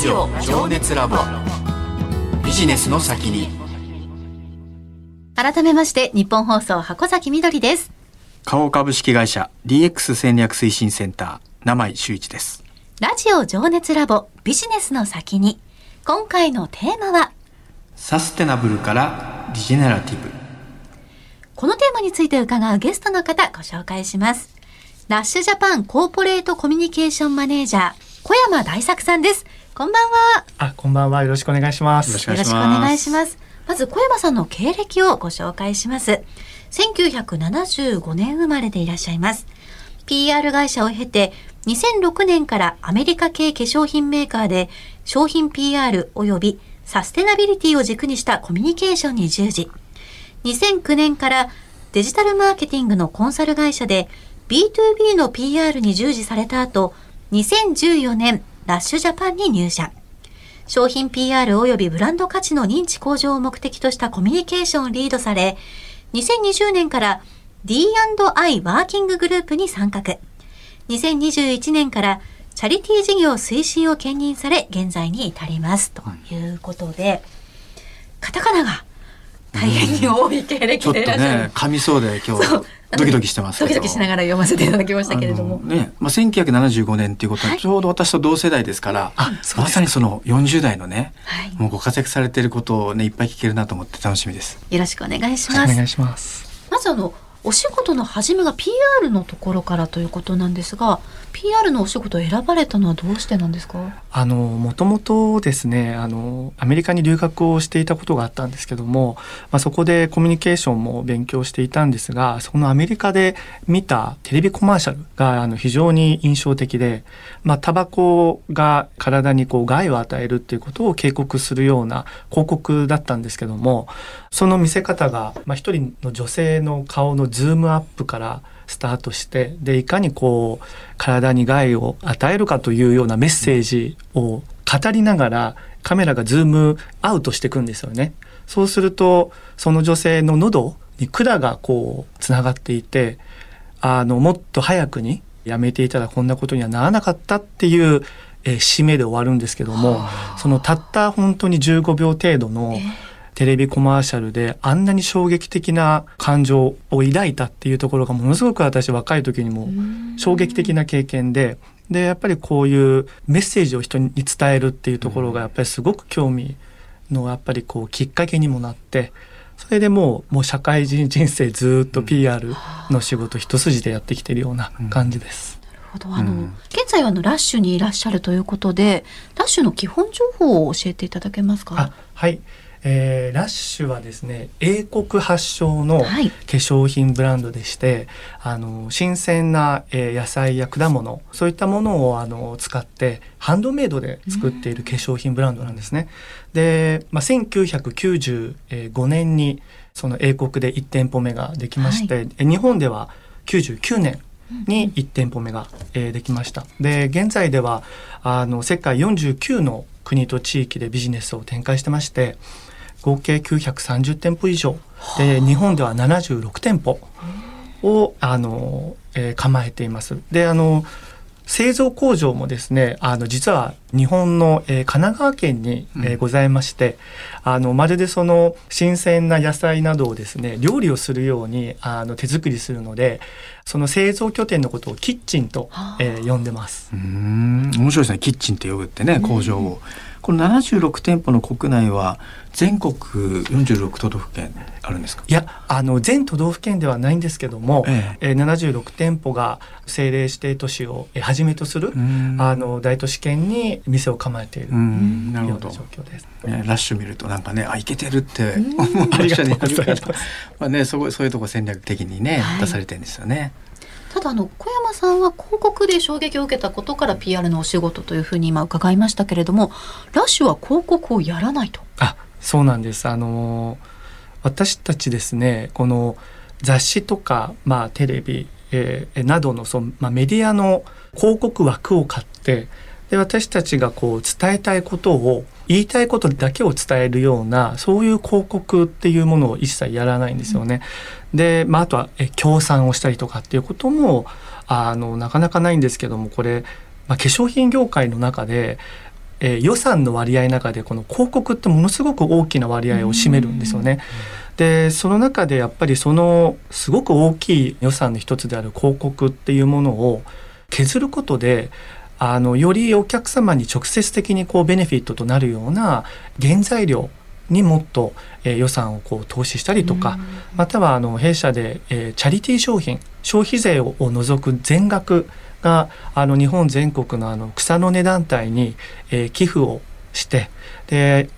ジオ情熱ラボ。ビジネスの先に。改めまして日本放送箱崎みどりです。花王株式会社 DX 戦略推進センター名前修一です。ラジオ情熱ラボビジネスの先に。今回のテーマはサステナブルからリジェネラティブ。このテーマについて伺うゲストの方ご紹介します。ラッシュジャパンコーポレートコミュニケーションマネージャー小山大作さんですこんばんはあ、こんばんは。よろしくお願いします。よろしくお願いしますまず小山さんの経歴をご紹介します1975年生まれでいらっしゃいます PR 会社を経て2006年からアメリカ系化粧品メーカーで商品 PR 及びサステナビリティを軸にしたコミュニケーションに従事。2009年からデジタルマーケティングのコンサル会社で B2B の PR に従事された後、2014年ラッシュジャパンに入社。商品 PR 及びブランド価値の認知向上を目的としたコミュニケーションをリードされ、2020年から D&I ワーキンググループに参画。2021年からチャリティー事業推進を兼任され、現在に至ります。ということで、カタカナが大変に多い経歴でいらっしゃる。ね噛みそうで今日ドキドキしてますドキドキしながら読ませていただきましたけれども。ね、まあ、1975年っていうことはちょうど私と同世代ですから、まさにその40代のね、はいもうご活躍されていることをねいっぱい聞けるなと思って楽しみです。よろしくお願いします。お願いします。まずあの、お仕事の始めが PR のところからということなんですが、PR のお仕事を選ばれたのはどうしてなんですか？あの、もともとですね、あの、アメリカに留学をしていたことがあったんですけども、まあ、そこでコミュニケーションも勉強していたんですが、そのアメリカで見たテレビコマーシャルがあの非常に印象的で、まあ、タバコが体にこう害を与えるっていうことを警告するような広告だったんですけども、その見せ方が、まあ、一人の女性の顔のズームアップからスタートしてでいかにこう体に害を与えるかというようなメッセージを語りながらカメラがズームアウトしていくんですよね。そうするとその女性の喉に管がこうつながっていてあのもっと早くにやめていたらこんなことにはならなかったっていう、えー締めで終わるんですけどもそのたった本当に15秒程度のテレビコマーシャルであんなに衝撃的な感情を抱いたっていうところがものすごく私若い時にも衝撃的な経験ででやっぱりこういうメッセージを人に伝えるっていうところがやっぱりすごく興味のやっぱりこうきっかけにもなってそれでもうもう社会人人生ずっと PR の仕事一筋でやってきてるような感じです。なるほど。あの、うん。現在はあの、ラッシュにいらっしゃるということで、ラッシュの基本情報を教えていただけますか？あはい、えーラッシュはですね英国発祥の化はい粧品ブランドでして、あの新鮮な、えー野菜や果物そういったものをあの使ってハンドメイドで作っている化粧品ブランドなんですね。で、まあ、1995年にその英国で1店舗目ができまして、え日本では99年に1店舗目が、えーできました。で現在ではあの世界49の国と地域でビジネスを展開してまして合計930店舗以上。で日本では76店舗をあの、えー構えています。であの製造工場もですねあの実は日本の、えー神奈川県に、えーうんございましてあのまるでその新鮮な野菜などをですね料理をするようにあの手作りするのでその製造拠点のことをキッチンと、えー呼んでます。うーん。面白いですね。キッチンって呼ぶってね工場を。この76店舗の国内は全国46都道府県あるんですか？いやあの全都道府県ではないんですけども、ええ。ー76店舗が政令指定都市をえーはじめとする、うん。あの大都市圏に店を構えているうよんなるほど。うな状。況です。ねラッシュ見るとなんかねあいけてるってうん。思う人になるからございまあねそこそういうとこ戦略的にね、はい。出されてるんですよね。ただあの小山さんは広告で衝撃を受けたことから PR のお仕事というふうに今伺いましたけれどもラッシュは広告をやらないと。あそうなんですあの私たちですねこの雑誌とか、まあ、テレビ、えーなどのその、まあ、メディアの広告枠を買ってで私たちがこう伝えたいことを言いたいことだけを伝えるようなそういう広告っていうものを一切やらないんですよね。で、まあ、あとはえ協賛をしたりとかっていうこともあのなかなかないんですけどもこれ、まあ、化粧品業界の中でえー、予算の割合の中でこの広告ってものすごく大きな割合を占めるんですよね。でその中でやっぱりそのすごく大きい予算の一つである広告っていうものを削ることであのよりお客様に直接的にこうベネフィットとなるような原材料にもっと、えー、予算をこう投資したりとか、またはあの弊社で、えー、チャリティー商品消費税を除く全額があの日本全国のあの草の根団体に、えー、寄付をして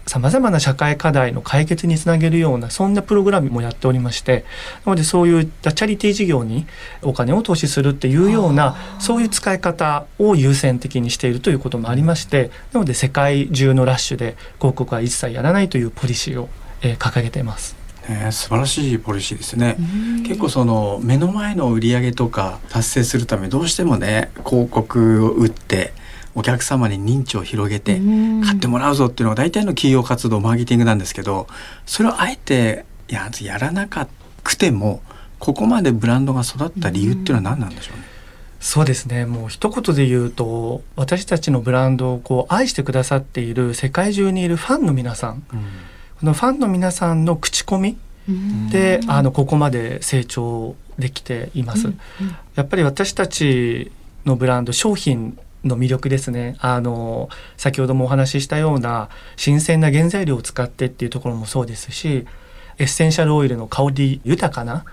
さまざまな社会課題の解決につなげるようなそんなプログラムもやっておりましてなのでそういったチャリティー事業にお金を投資するっていうようなそういう使い方を優先的にしているということもありましてなので世界中のラッシュで広告は一切やらないというポリシーを、えー、掲げています。ね、素晴らしいポリシーですね。結構その目の前の売り上げとか達成するためどうしてもね広告を打ってお客様に認知を広げて買ってもらうぞっていうのが大体の企業活動マーケティングなんですけどそれをあえてややらなくてもここまでブランドが育った理由っていうのは何なんでしょうね？そうですね。もう一言で言うと私たちのブランドをこう愛してくださっている世界中にいるファンの皆さん、うん、このファンの皆さんの口コミで、あのここまで成長できています。うん。うん、やっぱり私たちのブランド商品の魅力ですね。あの先ほどもお話ししたような新鮮な原材料を使ってっていうところもそうですしエッセンシャルオイルの香り豊かな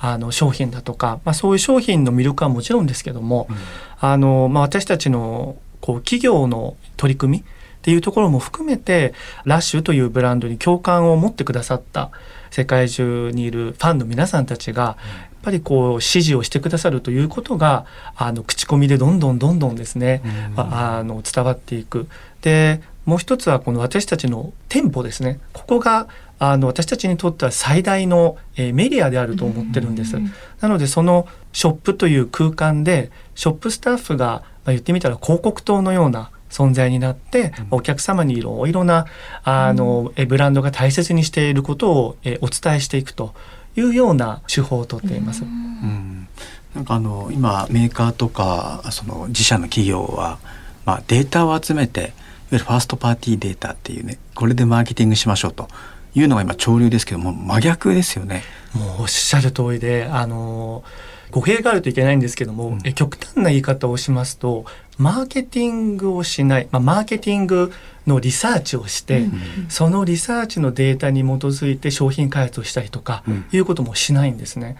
あの商品だとか、まあ、そういう商品の魅力はもちろんですけども、うん、あのまあ、私たちのこう企業の取り組みっていうところも含めてラッシュというブランドに共感を持ってくださった世界中にいるファンの皆さんたちがぱりこう支持をしてくださるということがあの口コミでどんどんどんどんですね、うん、あの伝わっていく。でもう一つはこの私たちの店舗ですね。ここがあの私たちにとっては最大の、えー、メディアであると思ってるんです。なのでそのショップという空間でショップスタッフが、まあ、言ってみたら広告塔のような存在になって、お客様にいろいろなあの、えブランドが大切にしていることをえお伝えしていくというような手法をとっています。うんなんかあの今メーカーとかその自社の企業は、まあ、データを集めていわゆるファーストパーティーデータっていうねこれでマーケティングしましょうというのが今潮流ですけども真逆ですよね。もうおっしゃる通りであの語弊があるといけないんですけども、うん、え極端な言い方をしますとマーケティングをしない、まあ、マーケティングのリサーチをして、うん、そのリサーチのデータに基づいて商品開発をしたりとか、いうこともしないんですね。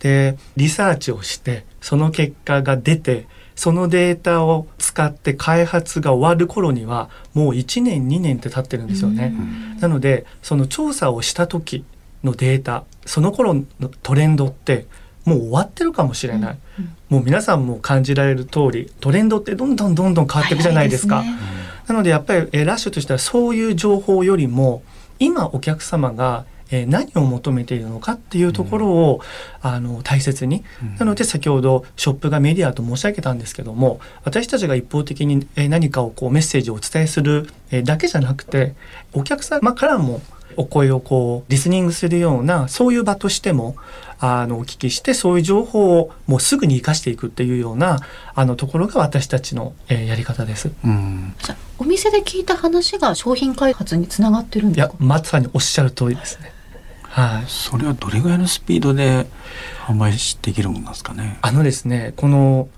でリサーチをしてその結果が出てそのデータを使って開発が終わる頃にはもう1年2年って経ってるんですよね。なのでその調査をした時のデータその頃のトレンドってもう終わってるかもしれない、うんうん、もう皆さんも感じられる通りトレンドってどんどんどんどん変わっていくじゃないですか。すね、なのでやっぱりえラッシュとしてはそういう情報よりも今お客様がえ何を求めているのかっていうところを、うん、あの大切に、うん、なので先ほどショップがメディアと申し上げたんですけども私たちが一方的に、え何かをこうメッセージをお伝えする、えだけじゃなくてお客様からもお声をこうリスニングするようなそういう場としてもあのお聞きしてそういう情報をもうすぐに生かしていくっていうようなあのところが私たちの、えー、やり方です。うんじゃお店で聞いた話が商品開発につながってるんですか？いやまさにおっしゃる通りですね。はい。それはどれぐらいのスピードで販売できるものなんですかね？あのですねこの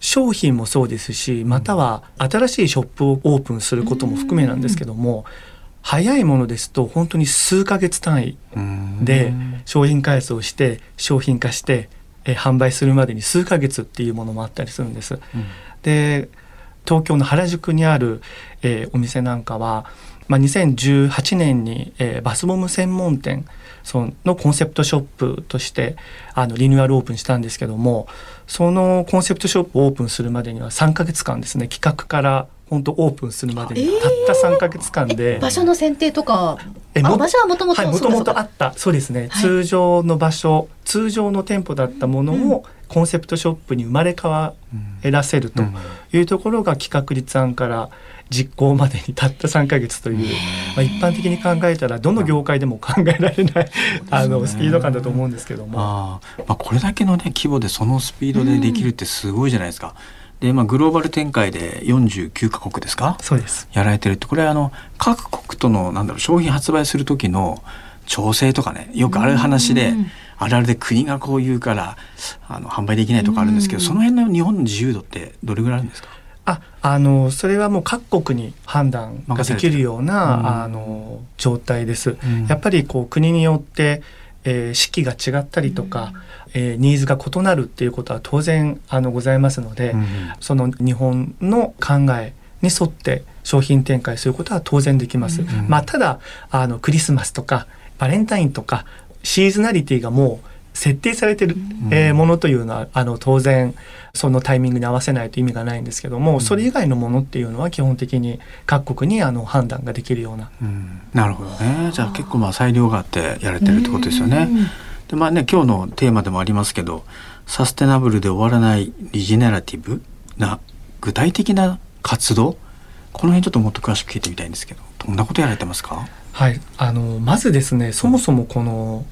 商品もそうですしまたは新しいショップをオープンすることも含めなんですけども。早いものですと本当に数ヶ月単位で商品開発をして商品化してえ販売するまでに数ヶ月っていうものもあったりするんです。うん、で東京の原宿にある、えー、お店なんかは、まあ、2018年に、えー、バスボム専門店そのコンセプトショップとしてあのリニューアルオープンしたんですけどもそのコンセプトショップをオープンするまでには3ヶ月間ですね企画から本当オープンするまでにたった3か月間で、えー、場所の選定とかえ場所はもともともともとあった。そうですね、はい、通常の場所通常の店舗だったものをコンセプトショップに生まれ変わらせるというところが企画立案から実行までにたった3か月という、まあ、一般的に考えたらどの業界でも考えられないあのスピード感だと思うんですけども。あまあ、これだけの、ね、規模でそのスピードでできるってすごいじゃないですか。で、まあ、グローバル展開で49カ国ですか？そうです。やられてるってこれはあの各国とのなんだろう商品発売する時の調整とかねよくある話でうんあるあるで国がこう言うからあの販売できないとかあるんですけどうんその辺の日本の自由度ってどれぐらいあるんですか？ああのそれはもう各国に判断ができるような、うん。あの状態です。うん。やっぱりこう国によって、えー四季が違ったりとか、えーニーズが異なるっていうことは当然あのございますので、うんその日本の考えに沿って商品展開することは当然できます。うん。まあただあのクリスマスとかバレンタインとかシーズナリティがもう設定されてる、えーものというのはあの当然そのタイミングに合わせないと意味がないんですけども、それ以外のものっていうのは基本的に各国にあの判断ができるような。うん。なるほどね。じゃあ結構まあ裁量があってやれてるってことですよね。うん。でまあね今日のテーマでもありますけどサステナブルで終わらないリジェネラティブな具体的な活動？この辺ちょっともっと詳しく聞いてみたいんですけどどんなことやられてますか？はい、あのまずですねそもそもこの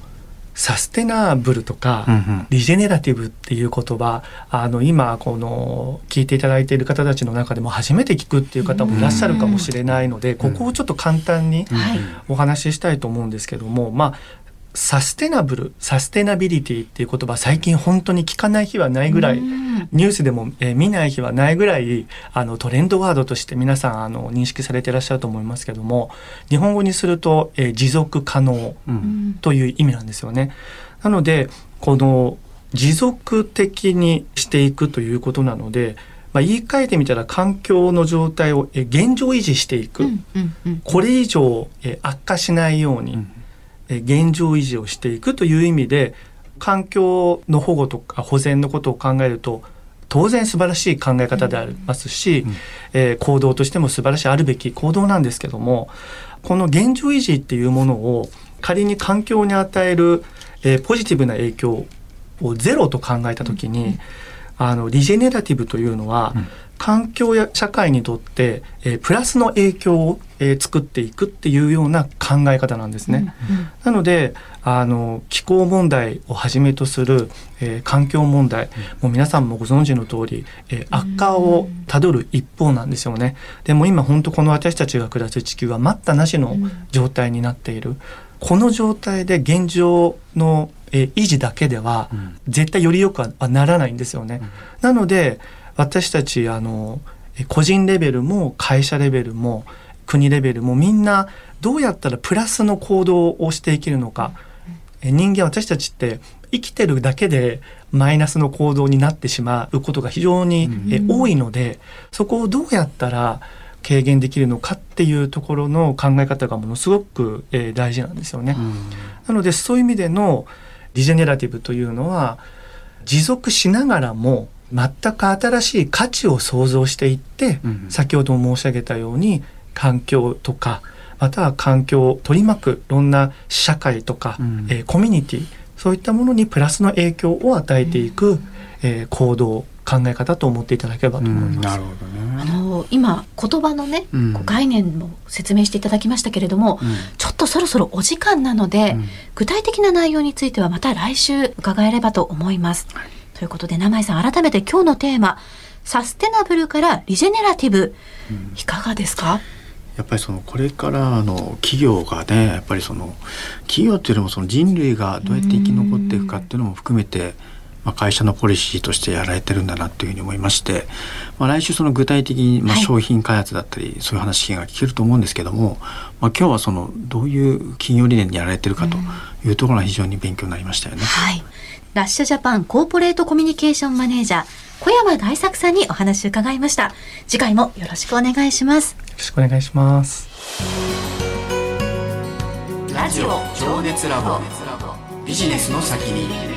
サステナブルとか、うんうん。リジェネラティブっていう言葉あの今この聞いていただいている方たちの中でも初めて聞くっていう方もいらっしゃるかもしれないので、ここをちょっと簡単にはいお話ししたいと思うんですけどもまあサステナブルサステナビリティっていう言葉最近本当に聞かない日はないぐらいうん。ニュースでも、えー見ない日はないぐらいあのトレンドワードとして皆さんあの認識されていらっしゃると思いますけども日本語にすると、えー持続可能という意味なんですよね。なのでこの持続的にしていくということなので、まあ、言い換えてみたら環境の状態をえー現状維持していく、うんうんうん。これ以上えー悪化しないように、うん。えー現状維持をしていくという意味で環境の保護とか保全のことを考えると当然素晴らしい考え方でありますし、うん。えー行動としても素晴らしいあるべき行動なんですけどもこの現状維持っていうものを仮に環境に与える、えーポジティブな影響をゼロと考えた時に、あのリジェネラティブというのは、うん環境や社会にとって、えープラスの影響を、えー作っていくっていうような考え方なんですね。なのであの気候問題をはじめとする、えー環境問題、もう皆さんもご存知の通り、えー悪化をたどる一方なんですよね。でも今本当この私たちが暮らす地球は待ったなしの状態になっている。この状態で現状の、えー維持だけではうん絶対より良くはならないんですよね。なので私たちあのえ個人レベルも会社レベルも国レベルもみんなどうやったらプラスの行動をしていけるのか、え人間私たちって生きてるだけでマイナスの行動になってしまうことが非常に、え多いのでそこをどうやったら軽減できるのかっていうところの考え方がものすごく、えー大事なんですよね。うん。なのでそういう意味でのリジェネラティブというのは持続しながらも全く新しい価値を創造していって、うん先ほど申し上げたように環境とかまたは環境を取り巻くいろんな社会とか、うん。えーコミュニティそういったものにプラスの影響を与えていく、えー行動考え方と思っていただければと思います。なるほどあね。の今言葉のね、うん。概念も説明していただきましたけれども、うん。ちょっとそろそろお時間なので、うん。具体的な内容についてはまた来週伺えればと思います。ということで名井さん改めて今日のテーマサステナブルからリジェネラティブ、いかがですか？やっぱりそのこれからの企業がねやっぱりその企業っていうよりもその人類がどうやって生き残っていくかっていうのも含めて、まあ、会社のポリシーとしてやられてるんだなっていうふうに思いまして、まあ、来週その具体的にまあはい。商品開発だったり、そういう話が聞けると思うんですけども、まあ、今日はそのどういう企業理念でやられてるかというところが非常に勉強になりましたよね。はい。ラッシュジャパンコーポレートコミュニケーションマネージャー小山大作さんにお話を伺いました。次回もよろしくお願いします。よろしくお願いします。ラジオ情熱ラボビジネスの先に